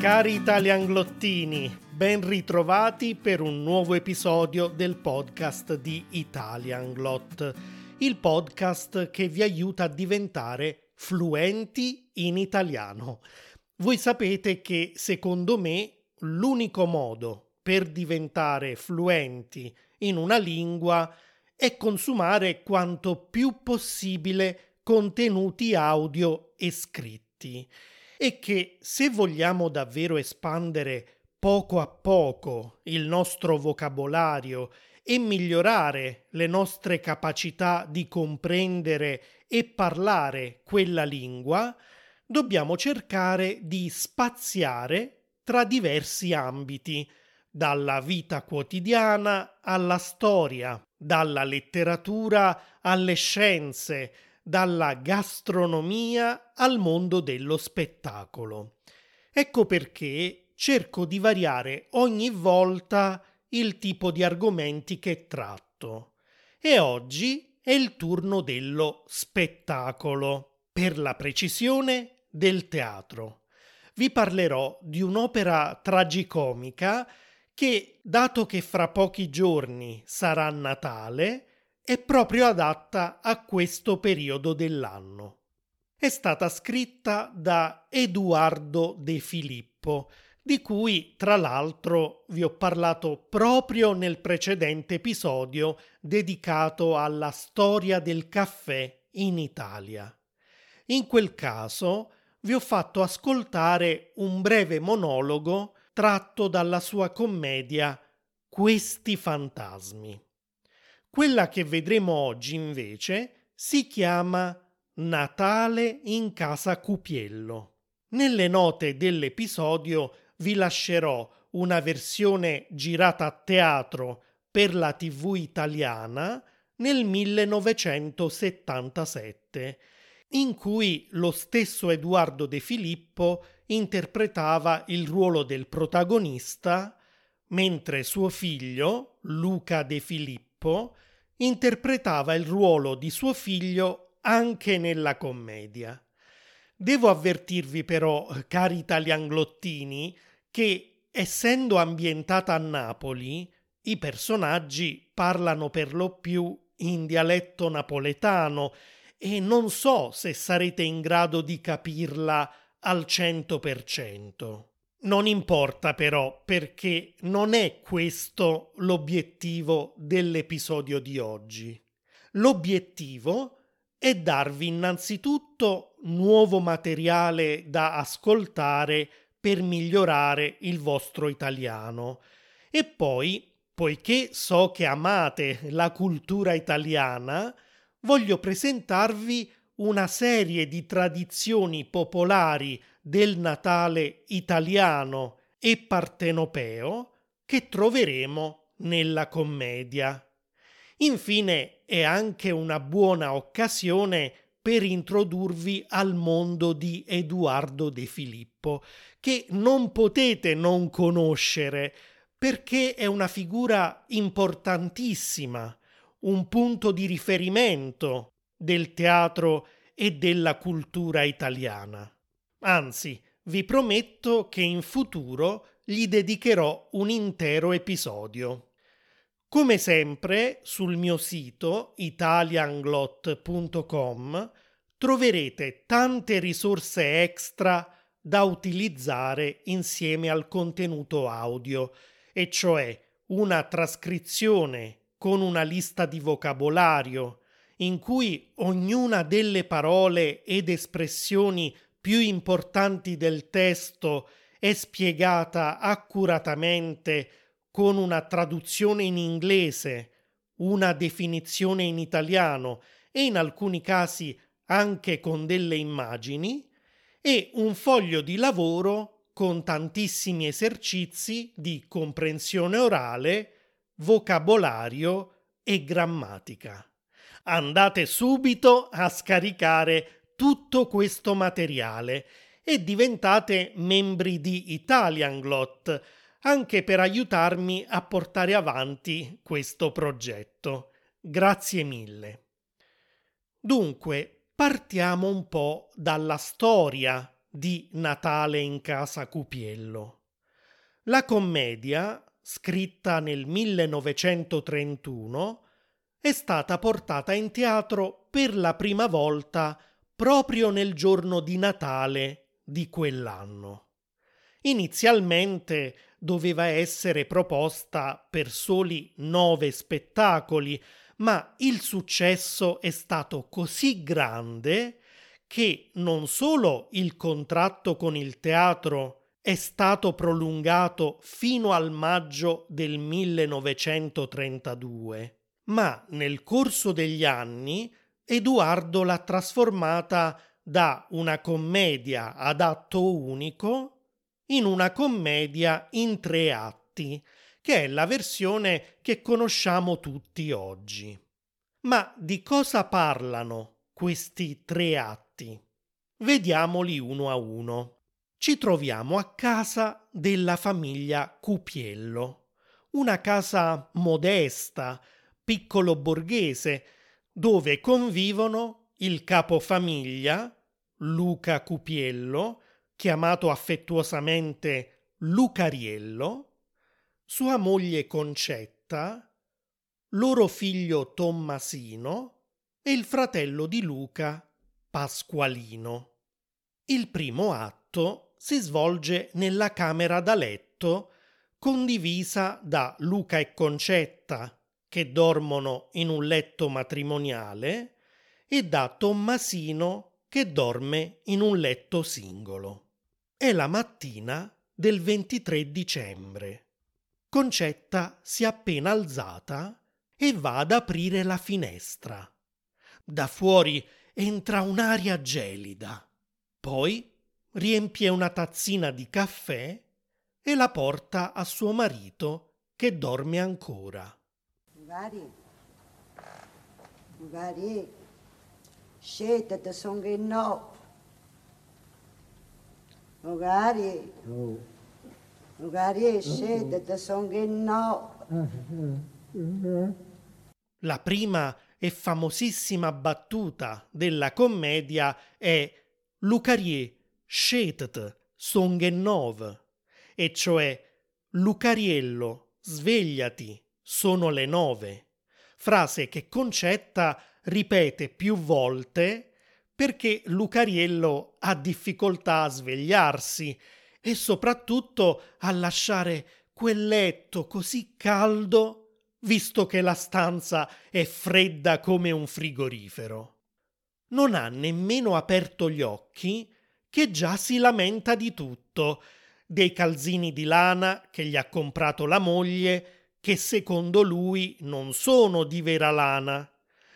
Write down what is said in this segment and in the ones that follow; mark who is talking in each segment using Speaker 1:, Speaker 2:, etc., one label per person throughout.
Speaker 1: Cari italianglottini, ben ritrovati per un nuovo episodio del podcast di Italianglot, il podcast che vi aiuta a diventare fluenti in italiano. Voi sapete che secondo me l'unico modo per diventare fluenti in una lingua è consumare quanto più possibile contenuti audio e scritti e che se vogliamo davvero espandere poco a poco il nostro vocabolario e migliorare le nostre capacità di comprendere e parlare quella lingua, dobbiamo cercare di spaziare tra diversi ambiti, dalla vita quotidiana alla storia, dalla letteratura alle scienze, dalla gastronomia al mondo dello spettacolo. Ecco perché cerco di variare ogni volta il tipo di argomenti che tratto. E oggi è il turno dello spettacolo, per la precisione del teatro. Vi parlerò di un'opera tragicomica che, dato che fra pochi giorni sarà Natale, è proprio adatta a questo periodo dell'anno. È stata scritta da Edoardo De Filippo, di cui tra l'altro vi ho parlato proprio nel precedente episodio dedicato alla storia del caffè in Italia. In quel caso vi ho fatto ascoltare un breve monologo tratto dalla sua commedia Questi fantasmi. Quella che vedremo oggi invece si chiama Natale in casa Cupiello. Nelle note dell'episodio vi lascerò una versione girata a teatro per la TV italiana nel 1977, in cui lo stesso Edoardo De Filippo interpretava il ruolo del protagonista, mentre suo figlio, Luca De Filippo, interpretava il ruolo di suo figlio anche nella commedia. Devo avvertirvi però, cari italianglottini, che essendo ambientata a Napoli, i personaggi parlano per lo più in dialetto napoletano e non so se sarete in grado di capirla al cento per cento. Non importa però perché non è questo l'obiettivo dell'episodio di oggi. L'obiettivo è darvi innanzitutto nuovo materiale da ascoltare per migliorare il vostro italiano e poi, poiché so che amate la cultura italiana, voglio presentarvi una serie di tradizioni popolari del Natale italiano e partenopeo che troveremo nella commedia. Infine è anche una buona occasione per introdurvi al mondo di Edoardo De Filippo, che non potete non conoscere perché è una figura importantissima, un punto di riferimento del teatro e della cultura italiana. Anzi, vi prometto che in futuro gli dedicherò un intero episodio. Come sempre, sul mio sito italianglot.com troverete tante risorse extra da utilizzare insieme al contenuto audio, e cioè una trascrizione con una lista di vocabolario in cui ognuna delle parole ed espressioni più importanti del testo è spiegata accuratamente con una traduzione in inglese, una definizione in italiano e in alcuni casi anche con delle immagini, e un foglio di lavoro con tantissimi esercizi di comprensione orale, vocabolario e grammatica. Andate subito a scaricare tutto questo materiale e diventate membri di Italianglot, anche per aiutarmi a portare avanti questo progetto. Grazie mille. Dunque, partiamo un po' dalla storia di Natale in casa Cupiello. La commedia, scritta nel 1931, è stata portata in teatro per la prima volta proprio nel giorno di Natale di quell'anno. Inizialmente doveva essere proposta per soli nove spettacoli, ma il successo è stato così grande che non solo il contratto con il teatro è stato prolungato fino al maggio del 1932, ma nel corso degli anni Edoardo l'ha trasformata da una commedia ad atto unico in una commedia in tre atti, che è la versione che conosciamo tutti oggi. Ma di cosa parlano questi tre atti? Vediamoli uno a uno. Ci troviamo a casa della famiglia Cupiello, una casa modesta, piccolo borghese, dove convivono il capofamiglia, Luca Cupiello, chiamato affettuosamente Lucariello, sua moglie Concetta, loro figlio Tommasino e il fratello di Luca, Pasqualino. Il primo atto si svolge nella camera da letto condivisa da Luca e Concetta, che dormono in un letto matrimoniale, e da Tommasino, che dorme in un letto singolo. È la mattina del 23 dicembre. Concetta si è appena alzata e va ad aprire la finestra. Da fuori entra un'aria gelida. Poi riempie una tazzina di caffè e la porta a suo marito che dorme ancora.
Speaker 2: Magari, magari, scelta da songe no. Magari, magari scelta da songe no.
Speaker 1: La prima e famosissima battuta della commedia è Lucarie scetet songenov, e cioè Lucariello, svegliati, sono le nove. Frase che Concetta ripete più volte perché Lucariello ha difficoltà a svegliarsi e soprattutto a lasciare quel letto così caldo, visto che la stanza è fredda come un frigorifero. Non ha nemmeno aperto gli occhi che già si lamenta di tutto, dei calzini di lana che gli ha comprato la moglie, che secondo lui non sono di vera lana,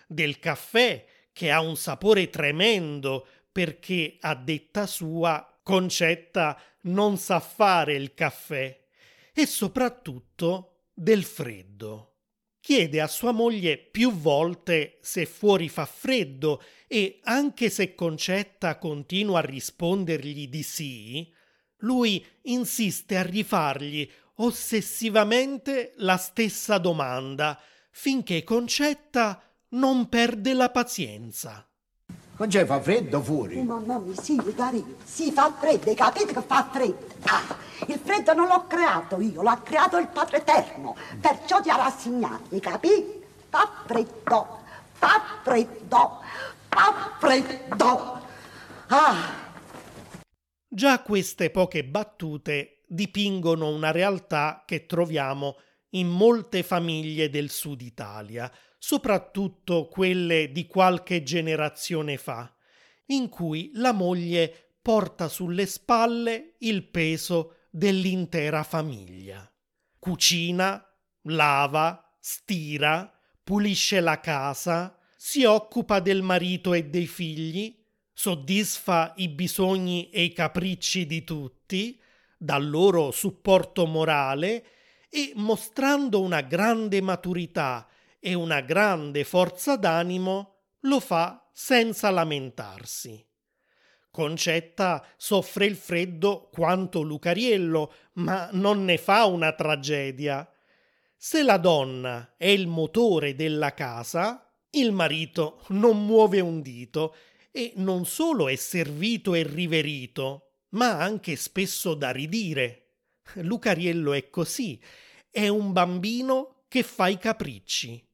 Speaker 1: del caffè che ha un sapore tremendo perché, a detta sua, Concetta non sa fare il caffè e soprattutto del freddo. Chiede a sua moglie più volte se fuori fa freddo e anche se Concetta continua a rispondergli di sì, lui insiste a rifargli ossessivamente la stessa domanda finché Concetta non perde la pazienza.
Speaker 3: Non c'è fa freddo fuori?
Speaker 2: Oh, mamma mia, sì, Gari, sì, fa freddo, hai capito che fa freddo? Ah, il freddo non l'ho creato io, l'ha creato il Padre Eterno, perciò ti ha rassegnato, hai capito? Fa freddo, fa freddo, fa freddo. Ah!
Speaker 1: Già queste poche battute dipingono una realtà che troviamo in molte famiglie del sud Italia, soprattutto quelle di qualche generazione fa, in cui la moglie porta sulle spalle il peso dell'intera famiglia. Cucina, lava, stira, pulisce la casa, si occupa del marito e dei figli, soddisfa i bisogni e i capricci di tutti, dal loro supporto morale e mostrando una grande maturità e una grande forza d'animo, lo fa senza lamentarsi. Concetta soffre il freddo quanto Lucariello, ma non ne fa una tragedia. Se la donna è il motore della casa, il marito non muove un dito e non solo è servito e riverito, ma anche spesso da ridire. Lucariello è così, è un bambino che fa i capricci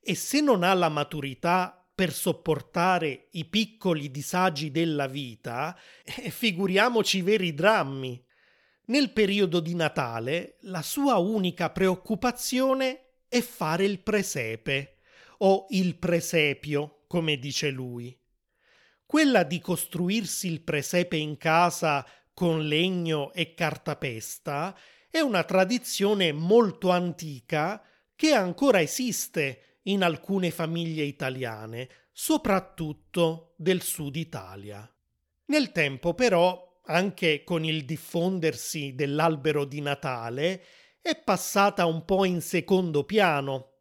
Speaker 1: e se non ha la maturità per sopportare i piccoli disagi della vita, eh, figuriamoci i veri drammi. Nel periodo di Natale la sua unica preoccupazione è fare il presepe, o il presepio, come dice lui. Quella di costruirsi il presepe in casa con legno e cartapesta è una tradizione molto antica che ancora esiste in alcune famiglie italiane, soprattutto del sud Italia. Nel tempo però, anche con il diffondersi dell'albero di Natale, è passata un po' in secondo piano.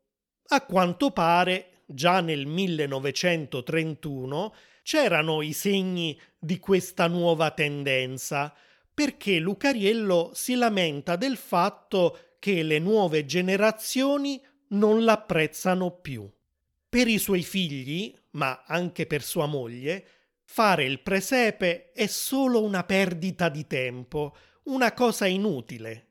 Speaker 1: A quanto pare, già nel 1931 c'erano i segni di questa nuova tendenza, perché Lucariello si lamenta del fatto che le nuove generazioni non l'apprezzano più. Per i suoi figli, ma anche per sua moglie, fare il presepe è solo una perdita di tempo, una cosa inutile.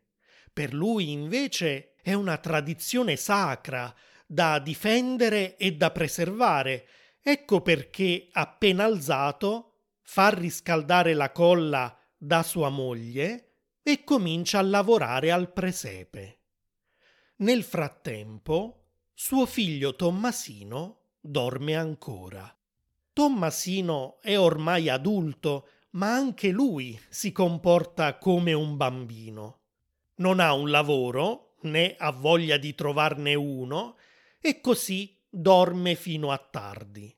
Speaker 1: Per lui invece è una tradizione sacra da difendere e da preservare. Ecco perché, appena alzato, fa riscaldare la colla da sua moglie e comincia a lavorare al presepe. Nel frattempo, suo figlio Tommasino dorme ancora. Tommasino è ormai adulto, ma anche lui si comporta come un bambino. Non ha un lavoro, né ha voglia di trovarne uno, e così dorme fino a tardi.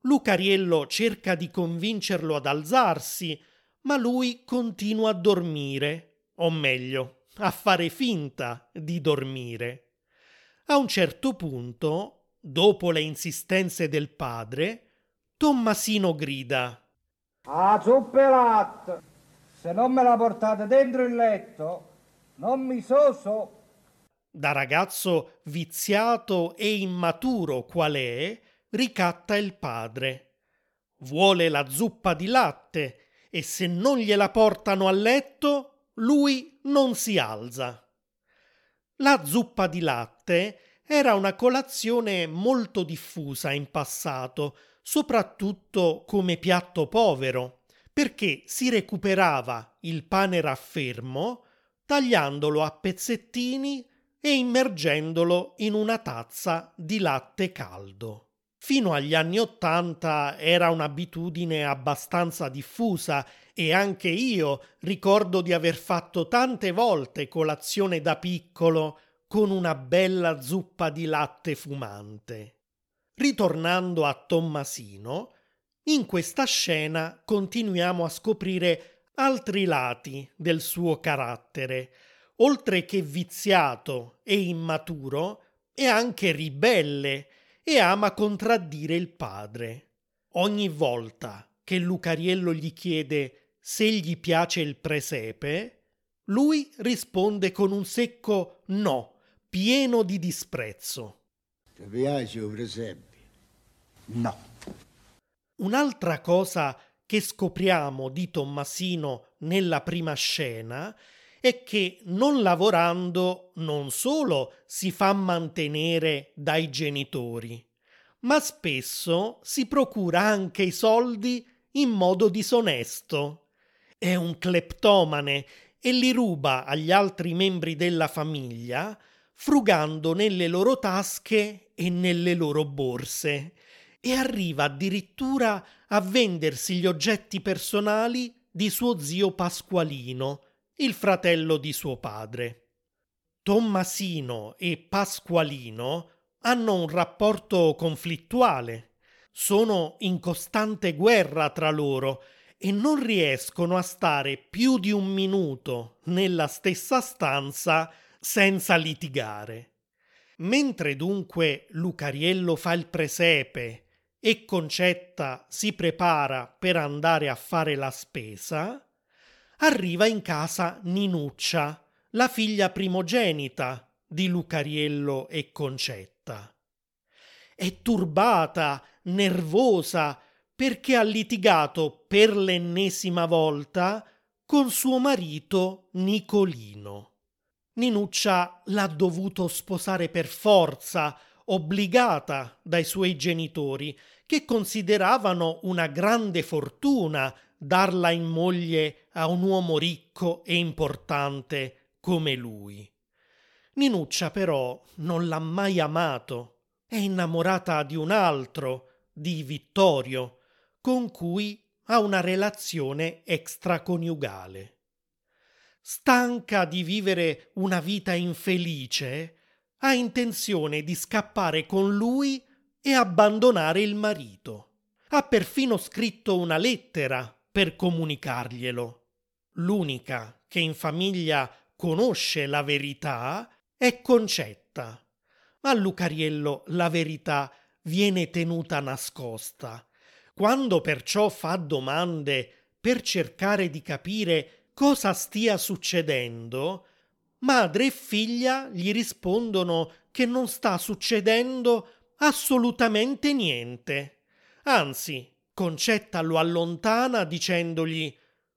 Speaker 1: Lucariello cerca di convincerlo ad alzarsi, ma lui continua a dormire, o meglio, a fare finta di dormire. A un certo punto, dopo le insistenze del padre, Tommasino grida
Speaker 4: Ah, zuppa e latte! Se non me la portate dentro il letto, non mi so so.
Speaker 1: Da ragazzo viziato e immaturo qual è, ricatta il padre. Vuole la zuppa di latte e se non gliela portano a letto, lui non si alza. La zuppa di latte era una colazione molto diffusa in passato, soprattutto come piatto povero, perché si recuperava il pane raffermo tagliandolo a pezzettini e immergendolo in una tazza di latte caldo. Fino agli anni Ottanta era un'abitudine abbastanza diffusa e anche io ricordo di aver fatto tante volte colazione da piccolo con una bella zuppa di latte fumante. Ritornando a Tommasino, in questa scena continuiamo a scoprire altri lati del suo carattere. Oltre che viziato e immaturo, è anche ribelle e ama contraddire il padre. Ogni volta che Lucariello gli chiede se gli piace il presepe, lui risponde con un secco no, pieno di disprezzo.
Speaker 3: Ti piace il presepe?
Speaker 4: No.
Speaker 1: Un'altra cosa che scopriamo di Tommasino nella prima scena è che non lavorando non solo si fa mantenere dai genitori, ma spesso si procura anche i soldi in modo disonesto. È un cleptomane e li ruba agli altri membri della famiglia, frugando nelle loro tasche e nelle loro borse, e arriva addirittura a vendersi gli oggetti personali di suo zio Pasqualino, il fratello di suo padre. Tommasino e Pasqualino hanno un rapporto conflittuale, sono in costante guerra tra loro e non riescono a stare più di un minuto nella stessa stanza senza litigare. Mentre dunque Lucariello fa il presepe e Concetta si prepara per andare a fare la spesa, arriva in casa Ninuccia, la figlia primogenita di Lucariello e Concetta. È turbata, nervosa, perché ha litigato per l'ennesima volta con suo marito Nicolino. Ninuccia l'ha dovuto sposare per forza, obbligata dai suoi genitori, che consideravano una grande fortuna darla in moglie a un uomo ricco e importante come lui. Ninuccia però non l'ha mai amato, è innamorata di un altro, di Vittorio, con cui ha una relazione extraconiugale. Stanca di vivere una vita infelice, ha intenzione di scappare con lui e abbandonare il marito. Ha perfino scritto una lettera per comunicarglielo. L'unica che in famiglia conosce la verità è Concetta. Ma a Lucariello la verità viene tenuta nascosta. Quando perciò fa domande per cercare di capire cosa stia succedendo, madre e figlia gli rispondono che non sta succedendo assolutamente niente. Anzi, Concetta lo allontana dicendogli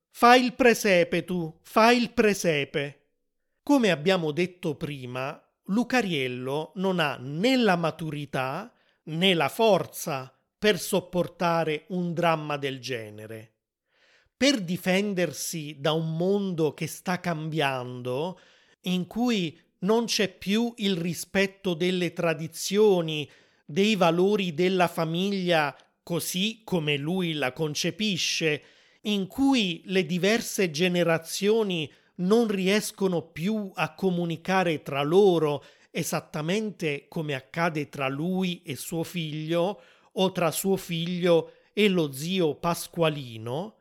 Speaker 1: Fai il presepe tu, fai il presepe. Come abbiamo detto prima, Lucariello non ha né la maturità né la forza per sopportare un dramma del genere. Per difendersi da un mondo che sta cambiando, in cui non c'è più il rispetto delle tradizioni, dei valori della famiglia così come lui la concepisce, in cui le diverse generazioni non riescono più a comunicare tra loro esattamente come accade tra lui e suo figlio o tra suo figlio e lo zio Pasqualino,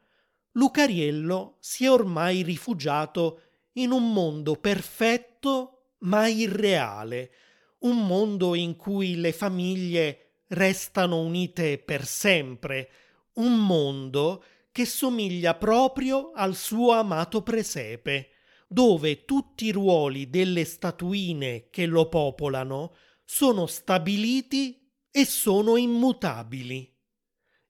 Speaker 1: Lucariello si è ormai rifugiato in un mondo perfetto ma irreale, un mondo in cui le famiglie restano unite per sempre, un mondo che somiglia proprio al suo amato presepe, dove tutti i ruoli delle statuine che lo popolano sono stabiliti e sono immutabili.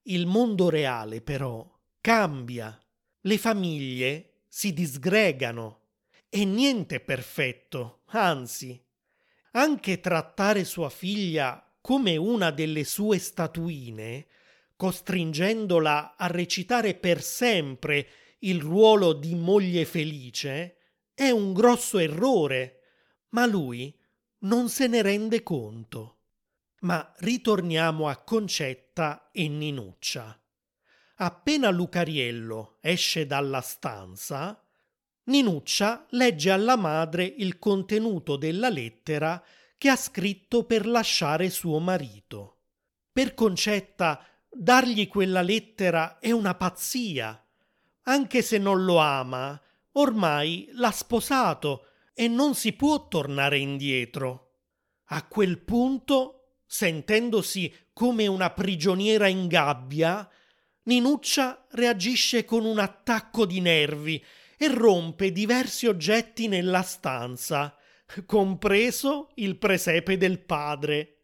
Speaker 1: Il mondo reale, però, cambia. Le famiglie si disgregano e niente è perfetto, anzi, anche trattare sua figlia come una delle sue statuine costringendola a recitare per sempre il ruolo di moglie felice, è un grosso errore, ma lui non se ne rende conto. Ma ritorniamo a Concetta e Ninuccia. Appena Lucariello esce dalla stanza, Ninuccia legge alla madre il contenuto della lettera che ha scritto per lasciare suo marito. Per Concetta dargli quella lettera è una pazzia. Anche se non lo ama, ormai l'ha sposato e non si può tornare indietro. A quel punto, sentendosi come una prigioniera in gabbia, Ninuccia reagisce con un attacco di nervi e rompe diversi oggetti nella stanza, compreso il presepe del padre.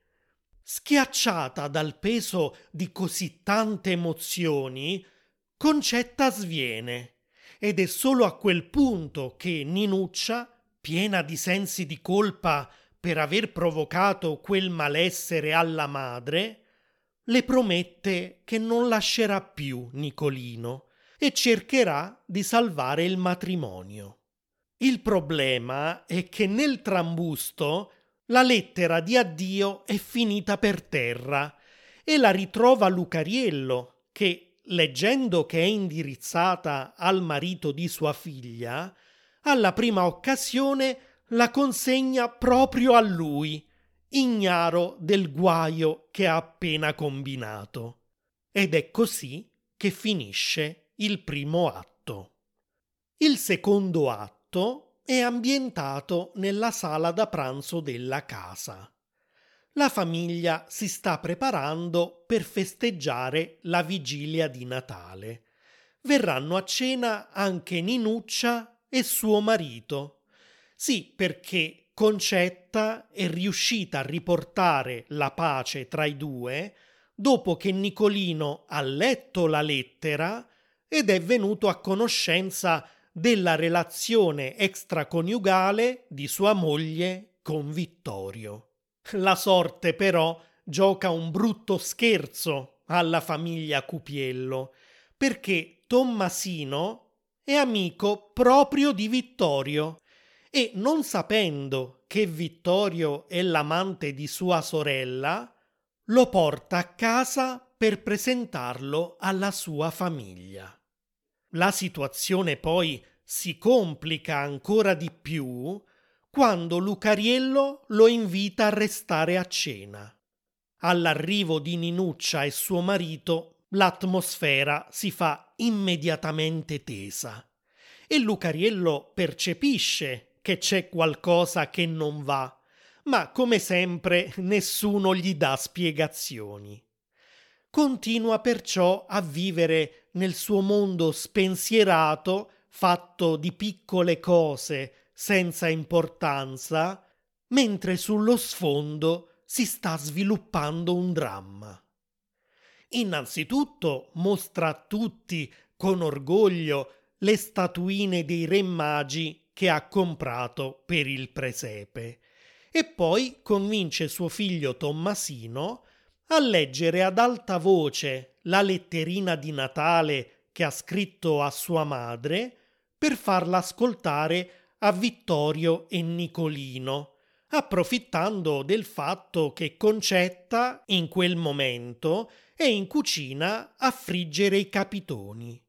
Speaker 1: Schiacciata dal peso di così tante emozioni, Concetta sviene ed è solo a quel punto che Ninuccia, piena di sensi di colpa per aver provocato quel malessere alla madre, le promette che non lascerà più Nicolino e cercherà di salvare il matrimonio. Il problema è che nel trambusto la lettera di addio è finita per terra e la ritrova Lucariello, che, leggendo che è indirizzata al marito di sua figlia, alla prima occasione la consegna proprio a lui, ignaro del guaio che ha appena combinato. Ed è così che finisce il primo atto. Il secondo atto è ambientato nella sala da pranzo della casa. La famiglia si sta preparando per festeggiare la vigilia di Natale. Verranno a cena anche Ninuccia e suo marito. Sì, perché Concetta è riuscita a riportare la pace tra i due dopo che Nicolino ha letto la lettera ed è venuto a conoscenza della relazione extraconiugale di sua moglie con Vittorio. La sorte però gioca un brutto scherzo alla famiglia Cupiello, perché Tommasino è amico proprio di Vittorio e non sapendo che Vittorio è l'amante di sua sorella, lo porta a casa per presentarlo alla sua famiglia. La situazione poi si complica ancora di più quando Lucariello lo invita a restare a cena. All'arrivo di Ninuccia e suo marito, l'atmosfera si fa immediatamente tesa e Lucariello percepisce che c'è qualcosa che non va, ma come sempre nessuno gli dà spiegazioni. Continua perciò a vivere nel suo mondo spensierato, fatto di piccole cose senza importanza, mentre sullo sfondo si sta sviluppando un dramma. Innanzitutto mostra a tutti con orgoglio le statuine dei re magi che ha comprato per il presepe e poi convince suo figlio Tommasino a leggere ad alta voce la letterina di Natale che ha scritto a sua madre per farla ascoltare a Vittorio e Nicolino, approfittando del fatto che Concetta in quel momento è in cucina a friggere i capitoni.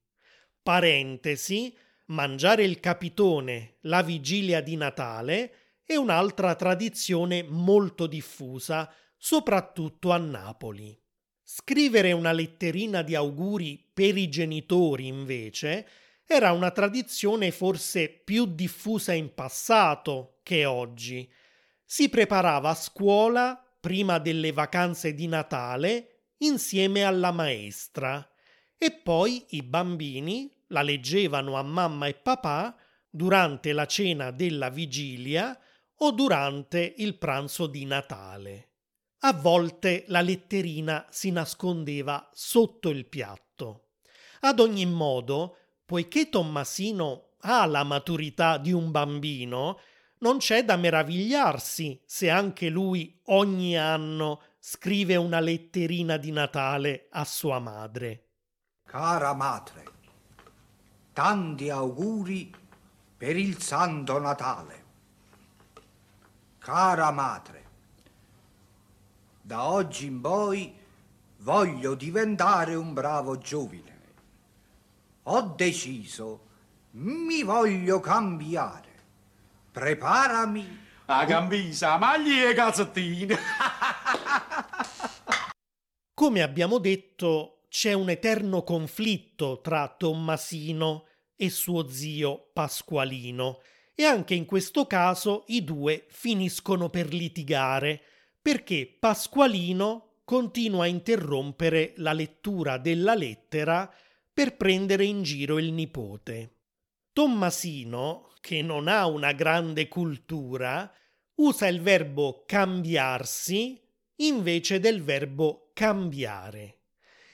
Speaker 1: Parentesi, mangiare il capitone la vigilia di Natale è un'altra tradizione molto diffusa, soprattutto a Napoli. Scrivere una letterina di auguri per i genitori, invece, era una tradizione forse più diffusa in passato che oggi. Si preparava a scuola, prima delle vacanze di Natale, insieme alla maestra, e poi i bambini la leggevano a mamma e papà durante la cena della vigilia o durante il pranzo di Natale. A volte la letterina si nascondeva sotto il piatto. Ad ogni modo, poiché Tommasino ha la maturità di un bambino, non c'è da meravigliarsi se anche lui ogni anno scrive una letterina di Natale a sua madre.
Speaker 4: Cara madre, tanti auguri per il Santo Natale. Cara madre, da oggi in poi voglio diventare un bravo giovine. Ho deciso, mi voglio cambiare. Preparami.
Speaker 5: A gambisa, magli e calzettini.
Speaker 1: Come abbiamo detto, c'è un eterno conflitto tra Tommasino e suo zio Pasqualino e anche in questo caso i due finiscono per litigare perché Pasqualino continua a interrompere la lettura della lettera per prendere in giro il nipote. Tommasino, che non ha una grande cultura, usa il verbo cambiarsi invece del verbo cambiare.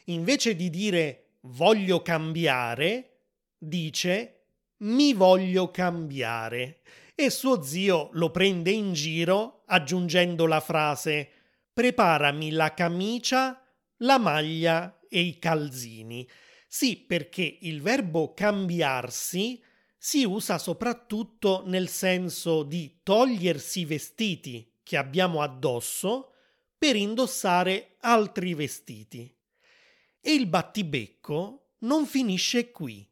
Speaker 1: Invece di dire voglio cambiare, dice mi voglio cambiare e suo zio lo prende in giro aggiungendo la frase preparami la camicia, la maglia e i calzini. Sì, perché il verbo cambiarsi si usa soprattutto nel senso di togliersi i vestiti che abbiamo addosso per indossare altri vestiti. E il battibecco non finisce qui.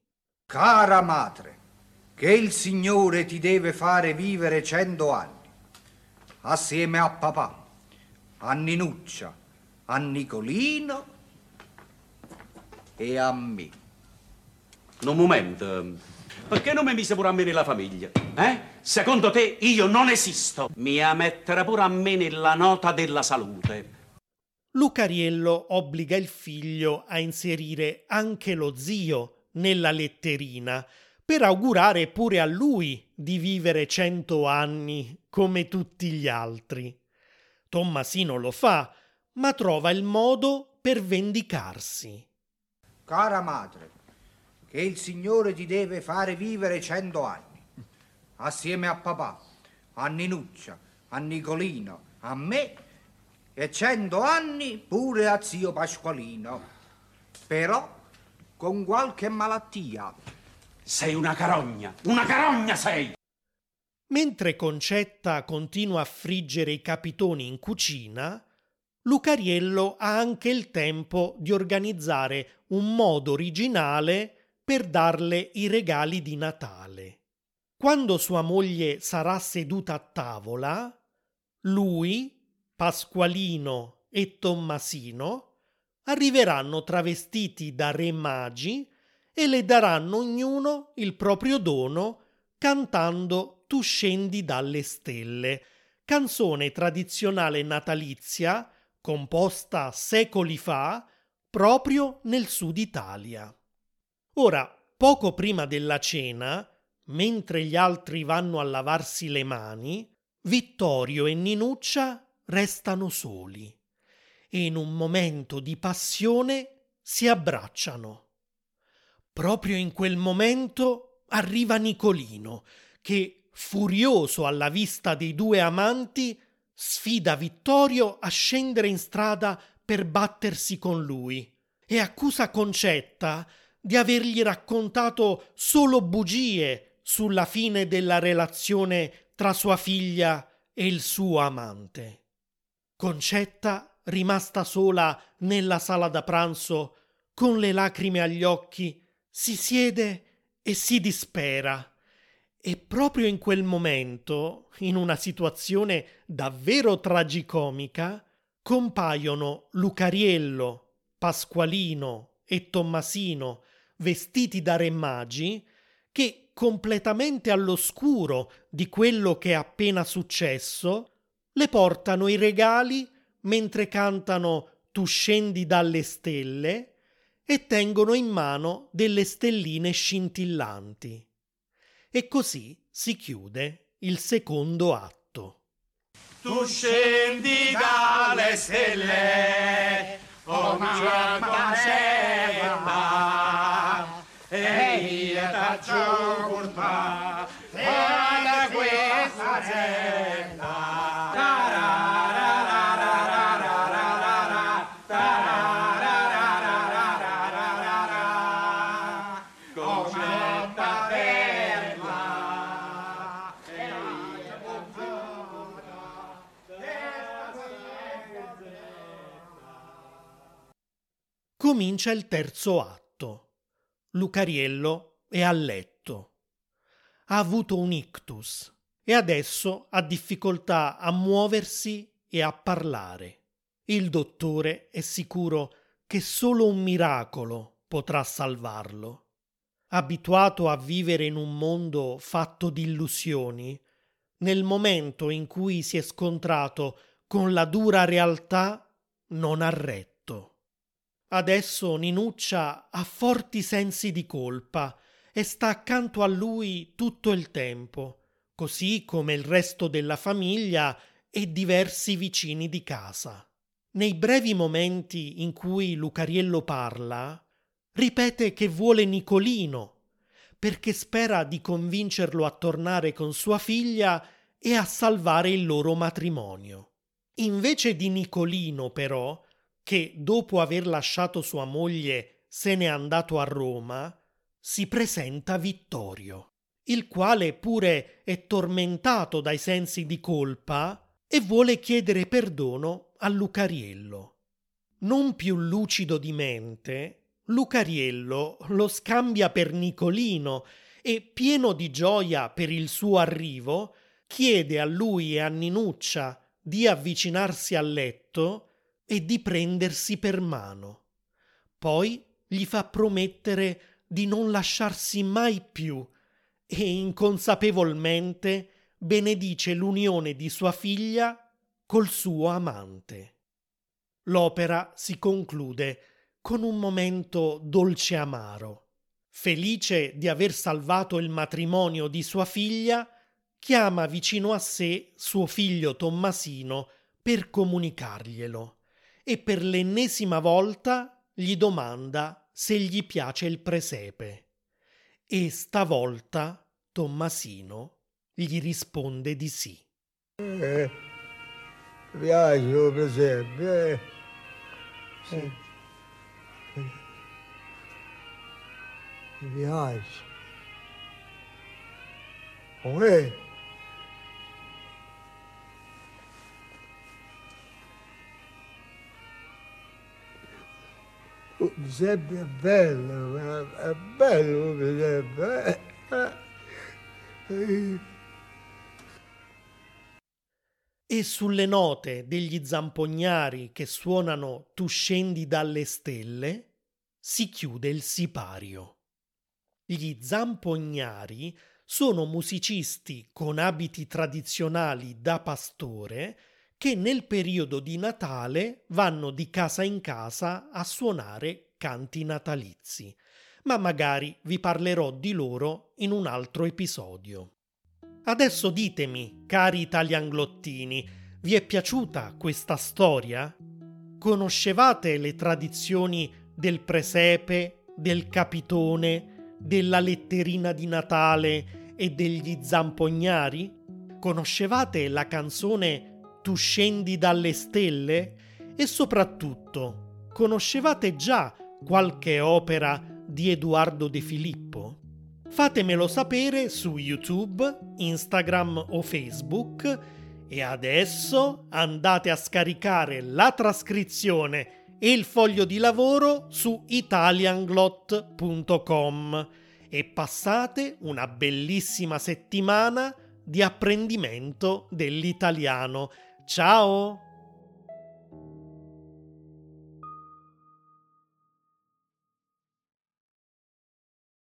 Speaker 4: Cara madre, che il Signore ti deve fare vivere cento anni, assieme a papà, a Ninuccia, a Nicolino e a me.
Speaker 5: Un momento, perché non mi mise pure a me nella famiglia? Eh? Secondo te io non esisto? Mi a mettere pure a me nella nota della salute.
Speaker 1: Lucariello obbliga il figlio a inserire anche lo zio nella letterina per augurare pure a lui di vivere cento anni come tutti gli altri. Tommasino lo fa, ma trova il modo per vendicarsi.
Speaker 4: Cara madre, che il Signore ti deve fare vivere cento anni, assieme a papà, a Ninuccia, a Nicolino, a me e cento anni pure a zio Pasqualino. Però con qualche malattia.
Speaker 5: Sei una carogna, una carogna sei!
Speaker 1: Mentre Concetta continua a friggere i capitoni in cucina, Lucariello ha anche il tempo di organizzare un modo originale per darle i regali di Natale. Quando sua moglie sarà seduta a tavola, lui, Pasqualino e Tommasino arriveranno travestiti da re magi e le daranno ognuno il proprio dono cantando Tu scendi dalle stelle, canzone tradizionale natalizia composta secoli fa proprio nel sud Italia. Ora, poco prima della cena, mentre gli altri vanno a lavarsi le mani, Vittorio e Ninuccia restano soli e in un momento di passione si abbracciano. Proprio in quel momento arriva Nicolino, che, furioso alla vista dei due amanti, sfida Vittorio a scendere in strada per battersi con lui e accusa Concetta di avergli raccontato solo bugie sulla fine della relazione tra sua figlia e il suo amante. Concetta, rimasta sola nella sala da pranzo, con le lacrime agli occhi, si siede e si dispera. E proprio in quel momento, in una situazione davvero tragicomica, compaiono Lucariello, Pasqualino e Tommasino vestiti da re magi che, completamente all'oscuro di quello che è appena successo, le portano i regali mentre cantano Tu scendi dalle stelle e tengono in mano delle stelline scintillanti. E così si chiude il secondo atto.
Speaker 6: Tu scendi dalle stelle, oh mia manetta, e io t'accio curva, e da questa sella.
Speaker 1: Comincia il terzo atto. Lucariello è a letto. Ha avuto un ictus e adesso ha difficoltà a muoversi e a parlare. Il dottore è sicuro che solo un miracolo potrà salvarlo. Abituato a vivere in un mondo fatto di illusioni, nel momento in cui si è scontrato con la dura realtà non ha retto. Adesso Ninuccia ha forti sensi di colpa e sta accanto a lui tutto il tempo, così come il resto della famiglia e diversi vicini di casa. Nei brevi momenti in cui Lucariello parla, ripete che vuole Nicolino, perché spera di convincerlo a tornare con sua figlia e a salvare il loro matrimonio. Invece di Nicolino, però, che dopo aver lasciato sua moglie se n'è andato a Roma, si presenta Vittorio, il quale pure è tormentato dai sensi di colpa e vuole chiedere perdono a Lucariello. Non più lucido di mente, Lucariello lo scambia per Nicolino e, pieno di gioia per il suo arrivo, chiede a lui e a Ninuccia di avvicinarsi al letto e di prendersi per mano. Poi gli fa promettere di non lasciarsi mai più e inconsapevolmente benedice l'unione di sua figlia col suo amante. L'opera si conclude con un momento dolce amaro. Felice di aver salvato il matrimonio di sua figlia, chiama vicino a sé suo figlio Tommasino per comunicarglielo e per l'ennesima volta gli domanda se gli piace il presepe. E stavolta Tommasino gli risponde di sì.
Speaker 3: Eh, mi piace il presepe, eh. Sì. Mi piace. Oh, eh. Giuseppe è bello, è bello Giuseppe.
Speaker 1: E sulle note degli zampognari che suonano Tu scendi dalle stelle, si chiude il sipario. Gli zampognari sono musicisti con abiti tradizionali da pastore che nel periodo di Natale vanno di casa in casa a suonare canti natalizi, ma magari vi parlerò di loro in un altro episodio. Adesso ditemi, cari italianglottini, vi è piaciuta questa storia? Conoscevate le tradizioni del presepe, del capitone, della letterina di Natale e degli zampognari? Conoscevate la canzone tu scendi dalle stelle? E soprattutto, conoscevate già qualche opera di Edoardo De Filippo? Fatemelo sapere su YouTube, Instagram o Facebook e adesso andate a scaricare la trascrizione e il foglio di lavoro su italianglot.com e passate una bellissima settimana di apprendimento dell'italiano Ciao!